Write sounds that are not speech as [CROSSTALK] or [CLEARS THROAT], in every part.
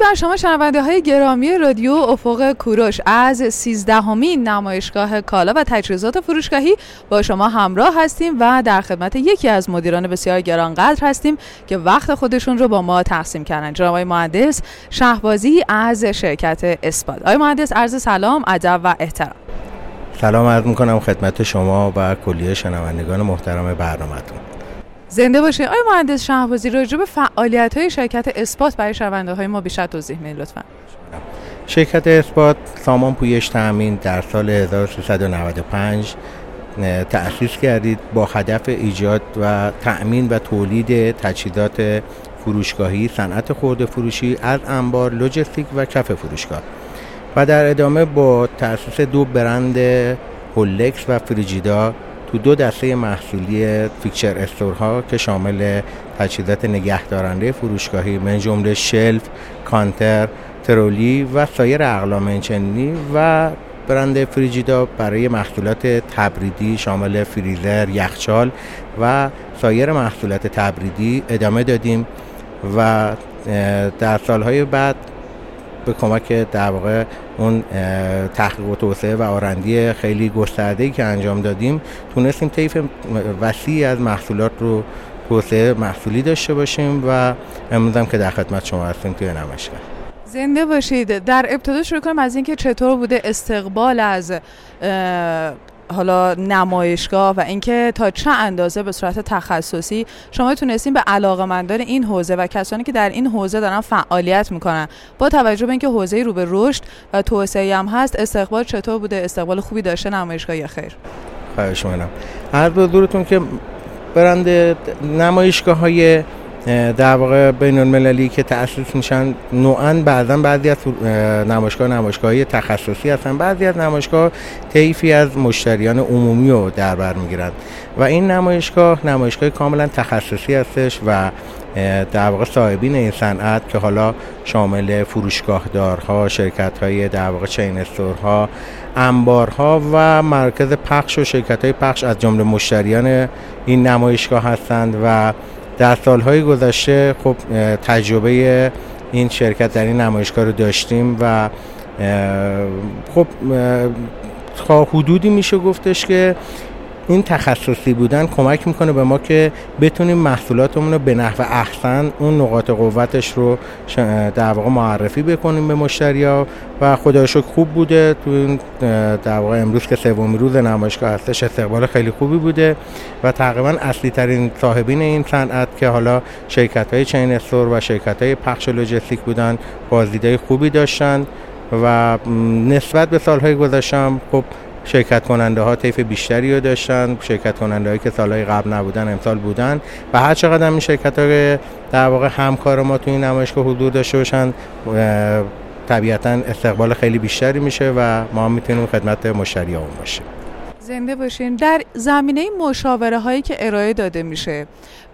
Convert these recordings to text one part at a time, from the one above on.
بر شما شنونده های گرامی رادیو افق کوروش. از سیزدهمین نمایشگاه کالا و تجهیزات فروشگاهی با شما همراه هستیم و در خدمت یکی از مدیران بسیار گرانقدر هستیم که وقت خودشون رو با ما تقسیم کردن. جناب آقای مهندس شهبازی از شرکت اسپاد آقای مهندس عرض سلام ادب و احترام. سلام عرض می‌کنم خدمت شما و کلیه شنوندگان محترم برنامهتون. زنده باشه. آیا مهندس شهبازی راجع به فعالیت های شرکت اثبات برای شنونده های ما بیشتر توضیح می‌دید لطفا. شرکت اثبات سامان پویش تامین در سال 1395 تأسیس کردید با هدف ایجاد و تأمین و تولید تجهیزات فروشگاهی صنعت خورده فروشی از انبار لوجستیک و کف فروشگاه. و در ادامه با تأسیس دو برند هولکس و فریجیدا تو دو دسته محصولی fixture store ها که شامل تجهیزات نگهدارنده فروشگاهی من جمله shelf، counter، trolley و سایر اقلام آنچنانی و برند فریجیدا برای محصولات تبریدی شامل فریزر، یخچال و سایر محصولات تبریدی ادامه دادیم و در سالهای بعد به کمک در واقع اون تحقیق و توسعه و آرندی خیلی گسترده که انجام دادیم تونستیم طیف وسیعی از محصولات رو توسعه محصولی داشته باشیم و امروز هم که در خدمت شما هستیم توی نمایشگاه. زنده باشید. در ابتدا شروع کنیم از اینکه چطور بوده استقبال از حالا نمایشگاه و اینکه تا چه اندازه به صورت تخصصی شما تونستین به علاقمندان این حوزه و کسانی که در این حوزه دارن فعالیت می‌کنن. با توجه به اینکه حوزه رو به رشد و توسعه هم هست استقبال چطور بوده؟ استقبال خوبی داشته؟ نمایشگاه یا خیر؟ خواهش می‌کنم. هر دورتون که برند نمایشگاه های در واقع بین المللی که تأسیس میشن نوعا بعضا بعضی از نمایشگاه نمایشگاهی تخصصی هستن. بعضی از نمایشگاه طیفی از مشتریان عمومی رو در بر می‌گیرن. و این نمایشگاه نمایشگاه کاملا تخصصی هستش و در واقع صاحبین این صنعت که حالا شامل فروشگاهدارها شرکت های در واقع چین استورها انبارها و مرکز پخش و شرکت های پخش از جمله مشتریان این نمایشگاه هستند و در سالهای گذشته خب تجربه این شرکت در این نمایشگاه رو داشتیم و خب حدودی میشه گفتش که این تخصصی بودن کمک می‌کنه به ما که بتونیم محصولاتمون رو به نحو احسن اون نقاط قوتش رو در واقع معرفی بکنیم به مشتریا و خدا خوب بوده تو این در واقع امروز که سومین روز نمایشگاه هستش استقبال خیلی خوبی بوده و تقریبا اصلی ترین صاحبین این صنعت که حالا شرکت های چین استور و شرکت های پخش لوجستیک بودن بازدیدهای خوبی داشتن و نسبت به سالهای گذشتم خب شرکت کننده ها طیف بیشتری رو داشتن شرکت کننده هایی که سالهای قبل نبودن امسال بودن. و هر چقدر این شرکت ها در واقع همکار ما تو این نمایشگاه حضور داشته باشن طبیعتا استقبال خیلی بیشتری میشه و ما هم می‌تونیم خدمت مشتری باشیم. زنده باشین. در زمینه مشاوره هایی که ارائه داده میشه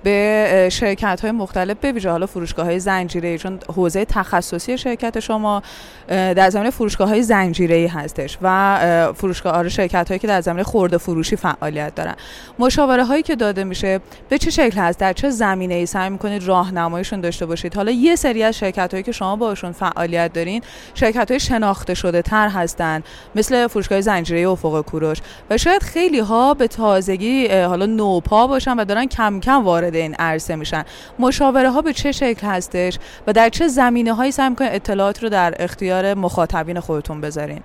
به شرکت های مختلف به ویژه حالا فروشگاه های زنجیره چون حوزه تخصصی شرکت شما در زمینه فروشگاه های زنجیره هستش و فروشگاه آره شرکت هایی که در زمینه خورده فروشی فعالیت دارن. مشاوره هایی که داده میشه به چه شکل هست؟ در چه زمینه ای سعی می‌کنید راهنماییشون داشته باشید. حالا یه سری از شرکت هایی که شما باشون فعالیت دارین شرکت های شناخته شده تر هستن مثل فروشگاه زنجیره افق کوروش و شاید خیلی ها به تازگی حالا نوپا باشن و دارن کم کم وارد این عرصه میشن. مشاوره ها به چه شکل هستش و در چه زمینه هایی سعی می‌کنید اطلاعات رو در اختیار مخاطبین خودتون بذارین؟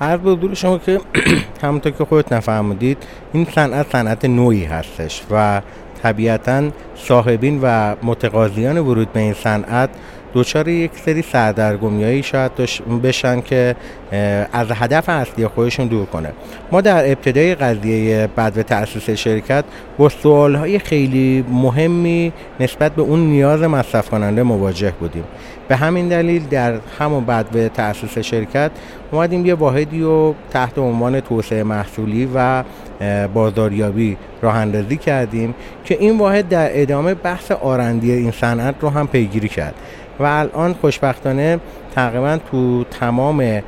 هر دور شما که [CLEARS THROAT] همونطور که خودت نفهمودید این صنعت صنعت نوعی هستش و طبیعتا صاحبین و متقاضیان ورود به این صنعت دوچار یک سری سردرگمیایی شاید بشن که از هدف اصلی خودشون دور کنه. ما در ابتدای قضیه به تأسیس شرکت با سوالهای خیلی مهمی نسبت به اون نیاز مصرف کننده مواجه بودیم. به همین دلیل در همون بعد به تأسیس شرکت اومدیم یه واحدی رو تحت عنوان توسعه محصولی و بازاریابی راه اندازی کردیم که این واحد در ادامه بحث آرندی این صنعت رو هم پیگیری کرد. و الان خوشبختانه تقریبا تو تمام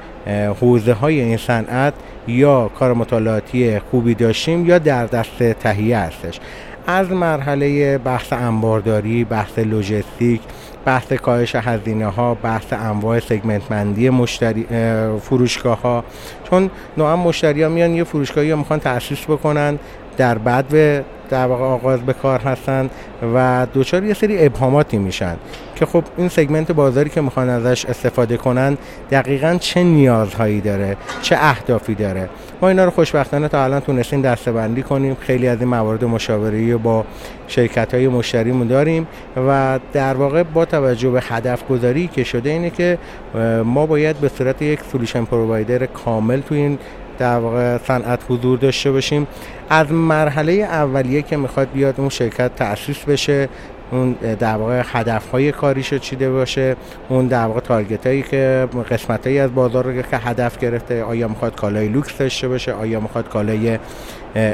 حوزه های این صنعت یا کار مطالعاتی خوبی داشتیم یا در دست تهیه هستش. از مرحله بحث انبارداری، بحث لوجستیک، بحث کاهش هزینه ها بحث انواع سگمنت مندی مشتری فروشگاه ها چون نوعا مشتری ها میان یه فروشگاهی ها می‌خوان تأسیس بکنن. در بعد به در واقع آغاز به کار هستن و دوچار یه سری ابهاماتی میشن که خب این سگمنت بازاری که می‌خوان ازش استفاده کنن دقیقا چه نیازهایی داره چه اهدافی داره؟ ما اینا رو خوشبختانه تا الان تونستیم دستبندی کنیم. خیلی از این موارد مشاوره با شرکت های مشتریمون داریم و در واقع با توجه به هدف گذاری که شده اینه که ما باید به صورت یک سولوشن پرووایدر کامل تو این در واقع صنعت حضور داشته باشیم. از مرحله اولیه که می‌خواد بیاد اون شرکت تأسیس بشه اون در واقع هدف های کاریش چیده باشه اون در واقع target هایی که قسمت هایی از بازار رو که هدف گرفته آیا می‌خواد کالای لوکس داشته باشه آیا می‌خواد کالای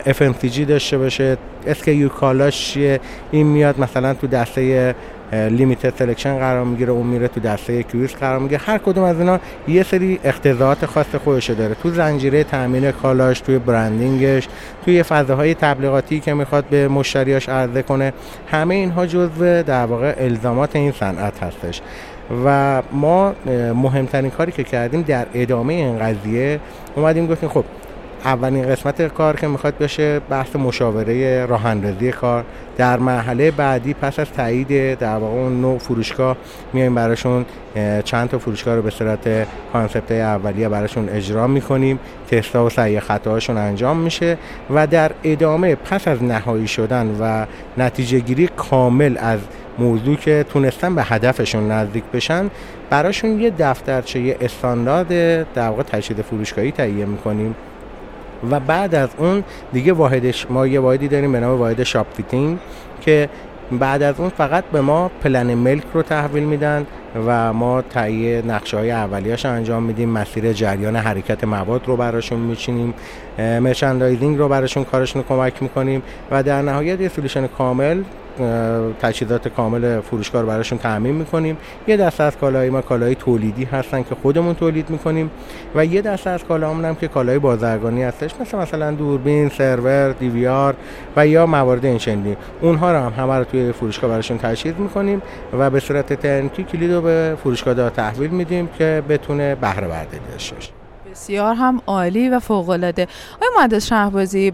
FMCG داشته باشه SKU کالاش چیه این میاد مثلا تو دسته limited selection قرار می‌گیره اون میره تو دسته کیویس قرار می‌گیره. هر کدوم از اینا یه سری اقتضائات خاص خودش داره. تو زنجیره تامین کالاش توی branding ش توی فضاهای تبلیغاتی که می‌خواد به مشتریاش عرضه کنه همه اینها جزو در واقع الزامات این صنعت هستش. و ما مهمترین کاری که کردیم در ادامه این قضیه اومدیم گفتیم خب اولین قسمت کار که می‌خواد بشه بحث مشاوره راه کار. در مرحله بعدی پس از تایید در واقع اون نوع فروشگاه میایم براشون چند تا فروشگاه رو به صورت کانسپت اولیه براشون اجرا می‌کنیم. تستا و سعی خطاهاشون انجام میشه و در ادامه پس از نهایی شدن و نتیجه گیری کامل از موضوع که تونستن به هدفشون نزدیک بشن براشون یه دفترچه یه استاندارد در واقع تجهیز فروشگاهی تهیه می‌کنیم. و بعد از اون دیگه واحدش ما یه واحدی داریم به نام واحد shop fitting که بعد از اون فقط به ما پلن ملک رو تحویل میدن و ما تهیه نقشه های اولیاش انجام میدیم مسیر جریان حرکت مواد رو براشون میچینیم مرچندایزینگ رو براشون کارشون رو کمک می‌کنیم و در نهایت یه سولوشن کامل تجهیزات کامل فروشگاه رو براشون تعمین می‌کنیم. یه دسته از کالای ما کالای تولیدی هستن که خودمون تولید می‌کنیم و یه دسته از کالاهامون هم که کالای بازرگانی هستش مثل مثلا دوربین سرور دیویار و یا موارد این اونها رو هم همه رو توی فروشگاه براشون تجهیز می‌کنیم و به صورت ترنکی کلید رو به فروشگاه تحویل میدیم که بتونه بهره برداری داشته بسیار هم عالی و فوق العاده آقای مهندس شهبازی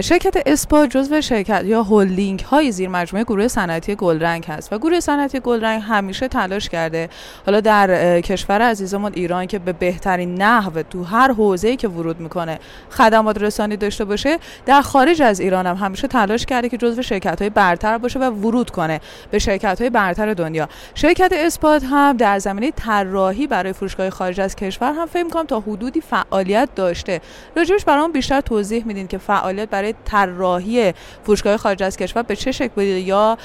شرکت اسپا جزو شرکت یا هولدینگ های زیر مجموعه گروه صنعتی گلرنگ هست و گروه صنعتی گلرنگ همیشه تلاش کرده. حالا در کشور عزیزمون ایران که به بهترین نحو تو هر حوزه‌ای که ورود می‌کنه خدمات رسانی داشته باشه در خارج از ایران هم همیشه تلاش کرده که جزو شرکت های برتر باشه و ورود کنه به شرکت های برتر دنیا. شرکت اسپات هم در زمینه طراحی برای فروشگاه خارج از کشور هم فکر کنم تا حدودی فعالیت داشته. راجبش برام بیشتر توضیح میدین که فعالیت برای طراحی فروشگاه خارج از کشور به چه شکل بودید یا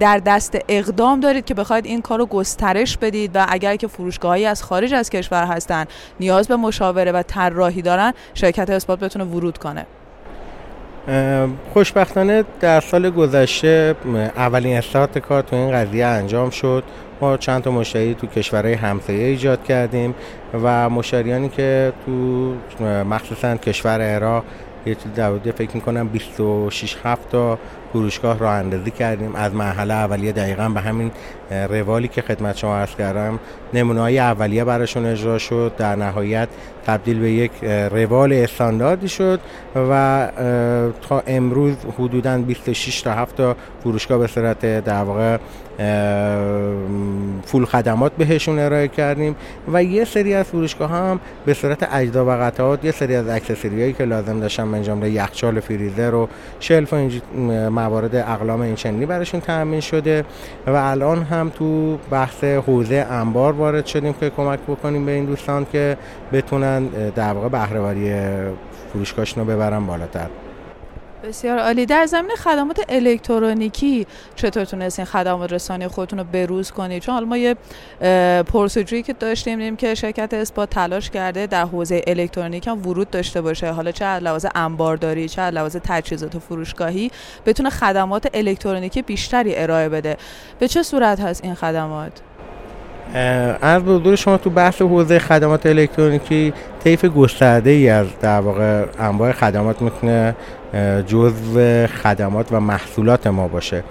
در دست اقدام دارید که بخواید این کار رو گسترش بدید و اگر که فروشگاهی از خارج از کشور هستن نیاز به مشاوره و طراحی دارن شرکت اثبات بتونه ورود کنه. خوشبختانه در سال گذشته اولین استارت کار تو این قضیه انجام شد. ما چند تا مشتری تو کشورهای همسایه ایجاد کردیم و مشتریانی که تو مخصوصا کشور عراق یه چیز در فکر می‌کنم 26 7 تا فروشگاه راه اندازی کردیم. از مرحله اولیه دقیقا به همین روالی که خدمت شما عرض کردم نمونه های اولیه براشون اجرا شد. در نهایت تبدیل به یک روال استانداردی شد و تا امروز حدودا 26 تا 7 تا فروشگاه به صورت در واقع فول خدمات بهشون ارائه کردیم و یه سری از فروشگاه هم به صورت اجزا و قطعات یه سری از اکسسوری هایی که لازم داشتن من جمله یخچال فریزر و شلف و موارد اقلام این چنینی براشون تامین شده و الان هم تو بحث حوزه انبار وارد شدیم که کمک بکنیم به این دوستان که بتونن در واقع بهرهوری فروشگاهشون رو ببرن بالاتر. بسیار عالی. در زمین خدمات الکترونیکی چطور تونستین خدمات رسانی خودتون رو بروز کنید؟ چون حالا ما یه پرسجویی که داشتیم دیدیم که شرکت اسپات تلاش کرده در حوزه الکترونیک هم ورود داشته باشه. حالا چه از لحاظ انبارداری چه از لحاظ تجهیزات و فروشگاهی بتونه خدمات الکترونیکی بیشتری ارائه بده. به چه صورت هست این خدمات؟ از بزرگ شما تو بحث حوزه خدمات الکترونیکی طیف گسترده ای از در واقع انواع خدمات می‌تونه جزء خدمات و محصولات ما باشه.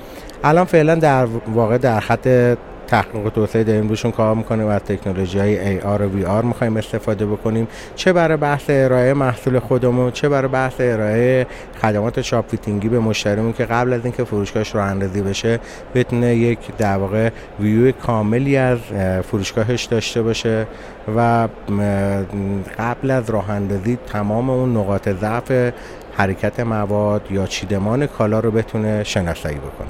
الان فعلا در واقع در خط تحقیق و توسعه داریم روشون کار می‌کنیم و از تکنولوژی های AR و VR می‌خوایم استفاده بکنیم. چه برای بحث ارائه محصول خودمون چه برای بحث ارائه خدمات shop fitting ی به مشتریمون که قبل از اینکه فروشگاهش راه اندازی بشه بتونه یک در واقع ویو کاملی از فروشگاهش داشته باشه و قبل از راه اندازی تمام اون نقاط ضعف حرکت مواد یا چیدمان کالا رو بتونه شناسایی بکنه.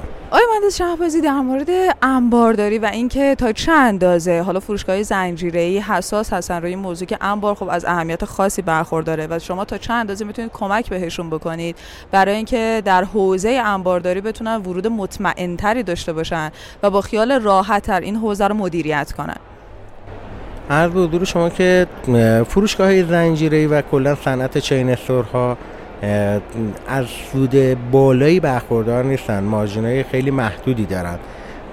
مهندس شهبازی در مورد انبارداری و اینکه تا چه اندازه حالا فروشگاه زنجیره‌ای حساس هستن روی موضوع که انبار خب از اهمیت خاصی برخورداره و شما تا چه اندازه می‌تونید کمک بهشون بکنید برای اینکه در حوزه انبارداری بتونن ورود مطمئنتری داشته باشن و با خیال راحتتر این حوزه رو مدیریت کنن؟ عرض حضور شما که فروشگاه زنجیره‌ای و کلا صنعت چین استورها از سود بالایی برخوردار نیستن. مارجینای خیلی محدودی دارن.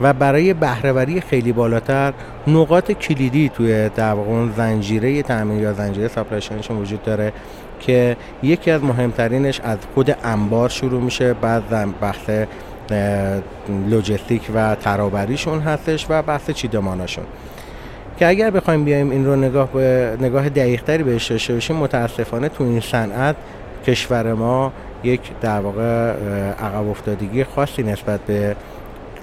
و برای بهرهوری خیلی بالاتر نقاط کلیدی توی در واقع زنجیره تامین یا زنجیره ساپلایشنشون وجود داره که یکی از مهمترینش از خود انبار شروع میشه بعد بحث لوجستیک و ترابریشون هستش و بحث چیدماناشون. که اگر بخوایم بیایم این رو نگاه نگاه دقیقتری بهش داشته باشیم متاسفانه تو این صنعت کشور ما یک در واقع عقب افتادگی خاصی نسبت به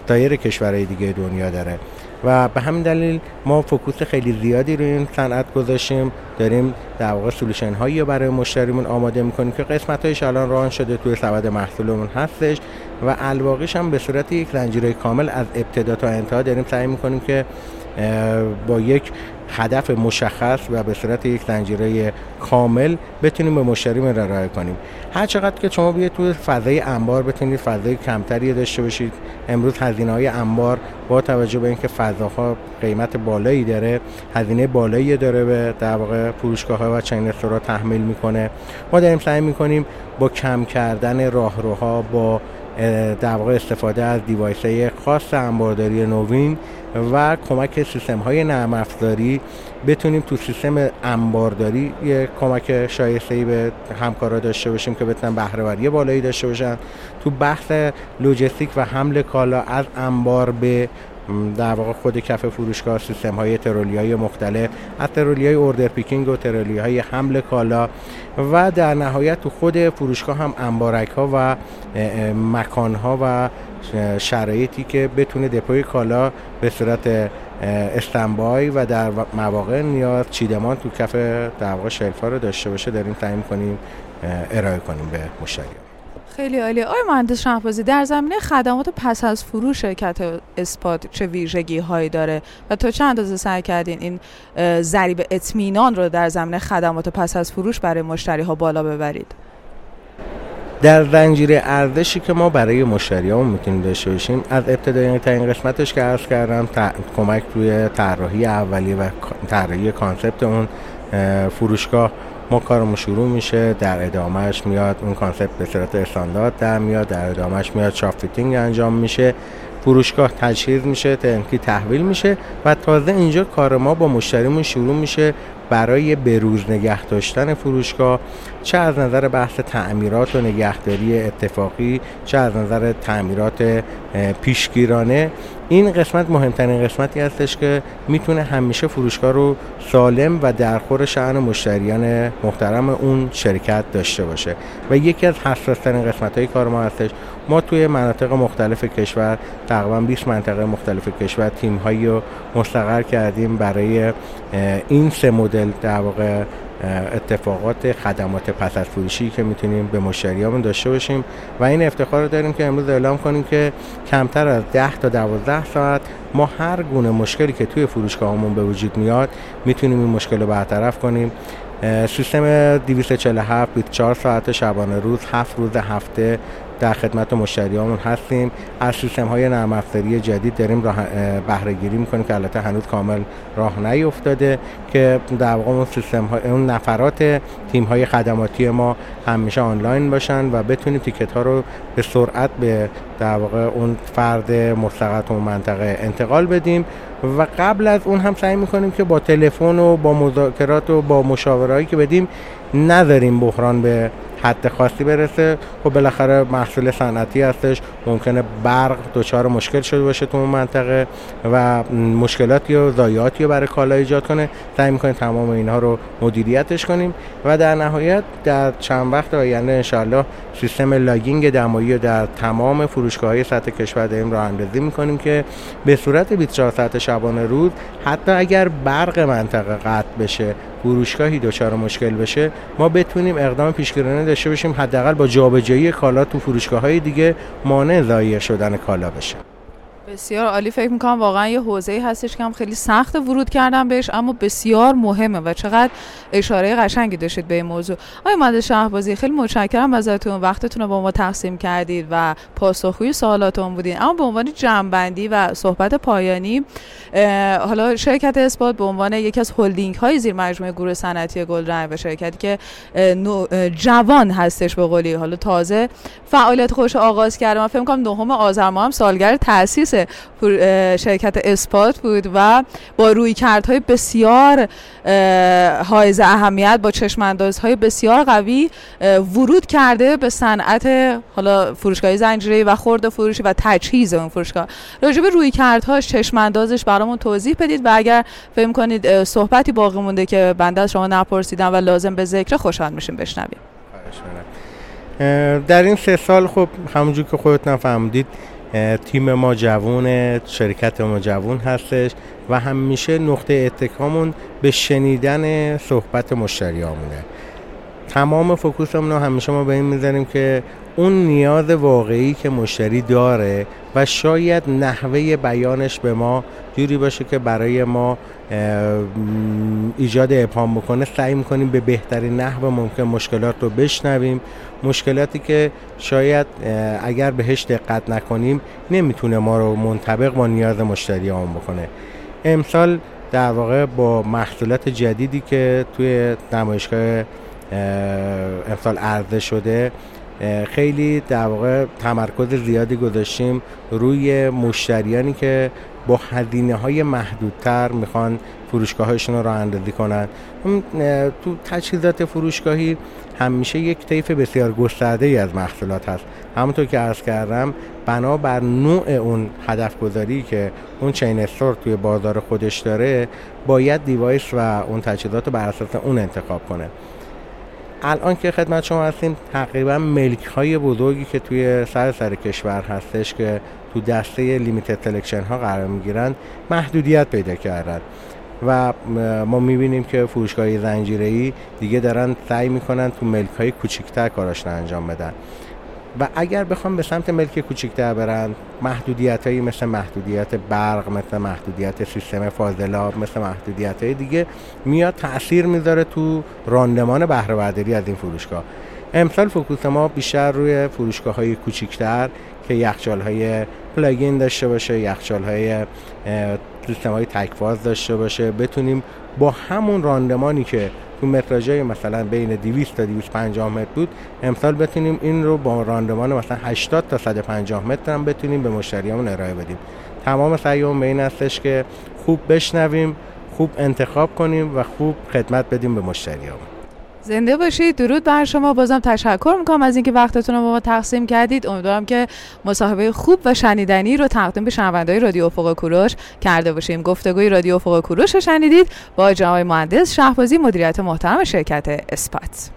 دایر کشورهای دیگه دنیا داره. و به همین دلیل ما فکوس خیلی زیادی رو این صنعت گذاشتیم. داریم در واقع سولوشن هایی برای مشتریمون آماده می‌کنیم که قسمت هایش الان ران شده توی سبد محصولمون هستش و الواقعش هم به صورت یک زنجیره کامل از ابتدا تا انتها داریم سعی می‌کنیم که با یک هدف مشخص و به صورت یک زنجیره کامل بتونیم به مشتری ارائه کنیم. هر چقدر که شما بیاید تو فضای انبار بتونید فضای کمتری داشته باشید. امروز هزینه های انبار با توجه به اینکه فضاها قیمت بالایی داره هزینه بالایی داره به در واقع فروشگاه ها و چین را تحمیل می‌کنه. ما داریم سعی می‌کنیم با کم کردن راهروها با در واقع استفاده از دیوایس خاص انبارداری نوین و کمک سیستم های نرم افزاری بتونیم تو سیستم انبارداری یه کمک شایسته ای به همکارا داشته باشیم که بتونن بهرهوری بالایی داشته باشن. تو بحث لوجستیک و حمل کالا از انبار به در واقع خود کف فروشگاه سیستم های ترولی های مختلف از ترولی های اوردر پیکینگ و ترولی های حمل کالا. و در نهایت تو خود فروشگاه هم انبارک ها و مکان ها و شرایطی که بتونه دپوی کالا به صورت استنبای و در مواقع نیاز چیدمان تو کف در واقع شلفا رو داشته باشه داریم تعیین کنیم ارائه کنیم به مشتری خیلی عالی. آقای مهندس شهبازی در زمینه خدمات پس از فروش شرکت اسپات چه ویژگی هایی داره؟ و تا چند اندازه سعی کردین این ضریب اطمینان رو در زمینه خدمات پس از فروش برای مشتری ها بالا ببرید؟ در زنجیره ارزشی که ما برای مشتریامون می‌تونیم داشته باشیم از ابتدای این قسمتش که عرض کردم کمک توی طراحی اولیه و طراحی concept اون فروشگاه ما کارمون شروع میشه. در ادامهش میاد اون concept به صورت استاندارد در میاد در ادامهش میاد shop fitting انجام میشه. فروشگاه تجهیز میشه turnkey تحویل میشه و تازه اینجا کار ما با مشتریمون شروع میشه. برای بروز نگه داشتن فروشگاه چه از نظر بحث تعمیرات و نگهداری اتفاقی چه از نظر تعمیرات پیشگیرانه این قسمت مهمترین قسمتی هستش که می‌تونه همیشه فروشگاه رو سالم و در خور شعن مشتریان محترم اون شرکت داشته باشه. و یکی از حساسترین قسمت های کار ما هستش. ما توی مناطق مختلف کشور تقریبا 20 منطقه مختلف کشور تیم هایی رو مستقر کردیم برای این سه مدل در واقع اتفاقات خدمات پس از فروشی که می‌تونیم به مشتریامون داشته باشیم و این افتخار رو داریم که امروز اعلام کنیم که کمتر از 10 تا 12 ساعت ما هر گونه مشکلی که توی فروشگاهمون به وجود میاد می‌تونیم این مشکل رو برطرف کنیم. سیستم 247 24 ساعت شبانه روز 7 روز هفته در خدمت مشتریامون هستیم. از سیستم های نرم افزاری جدید داریم راه بهره گیری می‌کنیم که البته هنوز کامل راه نیفتاده که در واقع اون سیستم های اون نفرات تیم های خدماتی ما همیشه آنلاین باشن و بتونیم تیکت ها رو به سرعت به در واقع اون فرد مستقر اون منطقه انتقال بدیم. و قبل از اون هم سعی می‌کنیم که با تلفن و با مذاکرات و با مشاورهایی که بدیم نذاریم بحران به حد خاصی برسه. خب بالاخره محصول صنعتی هستش. ممکنه برق دچار مشکل شده باشه تو اون منطقه و مشکلاتی و ضایعاتی رو برای کالا ایجاد کنه. سعی می‌کنیم تمام اینها رو مدیریتش کنیم و در نهایت در چند وقت آینده انشالله سیستم لاگینگ دمایی رو در تمام فروشگاه های سطح کشور داریم راه اندازی می‌کنیم که به صورت 24 ساعت شبانه روز حتی اگر برق منطقه قطع بشه فروشگاهی دچار مشکل بشه ما بتونیم اقدام پیشگیرانه داشته باشیم حداقل با جابجایی کالا تو فروشگاه های دیگه مانع ضایع شدن کالا بشه. بسیار عالی. فکر می‌کنم واقعا یه حوزه هستش که هم خیلی سخت ورود کردن بهش اما بسیار مهمه و چقدر اشاره قشنگی داشتید به این موضوع. آقای مهندس شهبازی خیلی متشکرم ازتون. وقتتون رو با ما تقسیم کردید و پاسخگوی سوالاتون بودین. اما به عنوان جمعبندی و صحبت پایانی حالا شرکت اثبات به عنوان یکی از هلدینگ های زیر مجموعه گروه صنعتی گلرنگ و شرکتی که جوان هستش به قولی حالا تازه فعالیت خوش آغاز کرده. من فکر کنم نهم آذر ماه هم سالگرد تاسیس شرکت اسپات بود و با روی کردهای بسیار حائز اهمیت با های بسیار قوی ورود کرده به صنعت حالا فروشگاه زنجیره و خرد فروشی و تجهیز اون فروشگاه. راجب روی کردهاش چشماندازش برامون توضیح بدید و اگر فهم کنید صحبتی باقی مونده که بنده از شما نپرسیدم و لازم به ذکر خوشحال میشیم بشنویم. در این سه سال خب همونجور که خودت نفهمدید تیم ما جوون شرکت ما جوون هستش و همیشه نقطه اتکامون به شنیدن صحبت مشتری آمونه تمام فکوسمون رو همیشه ما به این می‌ذاریم که اون نیاز واقعی که مشتری داره و شاید نحوه بیانش به ما جوری باشه که برای ما ایجاد ابهام بکنه سعی می‌کنیم به بهترین نحو ممکن مشکلات رو بشنویم. مشکلاتی که شاید اگر بهش دقت نکنیم نمی‌تونه ما رو منطبق با نیاز مشتری آن بکنه. امسال در واقع با محصولات جدیدی که توی نمایشگاه امسال عرضه شده خیلی در واقع تمرکز زیادی گذاشتیم روی مشتریانی که با هزینه های محدودتر می‌خوان فروشگاهشون رو راه اندازی کنن تو تجهیزات فروشگاهی همیشه یک طیف بسیار گسترده ای از محصولات هست. همونطور که عرض کردم بنا بر نوع اون هدف گذاری که اون chain store توی بازار خودش داره باید device و اون تجهیزات رو بر اساس اون انتخاب کنه. الان که خدمت شما هستیم تقریبا ملک های بزرگی که توی سراسر کشور هستش که تو دسته limited selection ها قرار می‌گیرن محدودیت پیدا کردن. و ما می‌بینیم که فروشگاه زنجیره دیگه دارن سعی می‌کنن تو ملک های کوچیکتر کاراشون انجام بدن. و اگر بخوام به سمت ملک کوچیکتر برن محدودیت هایی مثل محدودیت برق مثل محدودیت سیستم فاضلاب مثل محدودیت های دیگه میاد تاثیر می‌ذاره تو راندمان بهره برداری از این فروشگاه. امسال فوکوس ما بیشتر روی فروشگاه های کوچیکتر که یخچال های پلاگین داشته باشه یخچال های سیستم های تکفاز داشته باشه بتونیم با همون راندمانی که تو متراژهای مثلا بین 200 تا 250 متر بود امسال بتونیم این رو با راندمان مثلا 80 تا 150 متر هم بتونیم به مشتریامون ارائه بدیم. تمام سعیمون به این هستش که خوب بشنویم خوب انتخاب کنیم و خوب خدمت بدیم به مشتریامون. زنده باشید. درود بر شما. بازم تشکر می‌کنم از اینکه وقتتون رو با ما تقسیم کردید. امیدوارم که مصاحبه خوب و شنیدنی رو تقدیم به شنوندهای رادیو افق کوروش کرده باشیم. گفتگوی رادیو افق کوروش رو شنیدید با جناب مهندس شهبازی مدیریت محترم شرکت اسپات.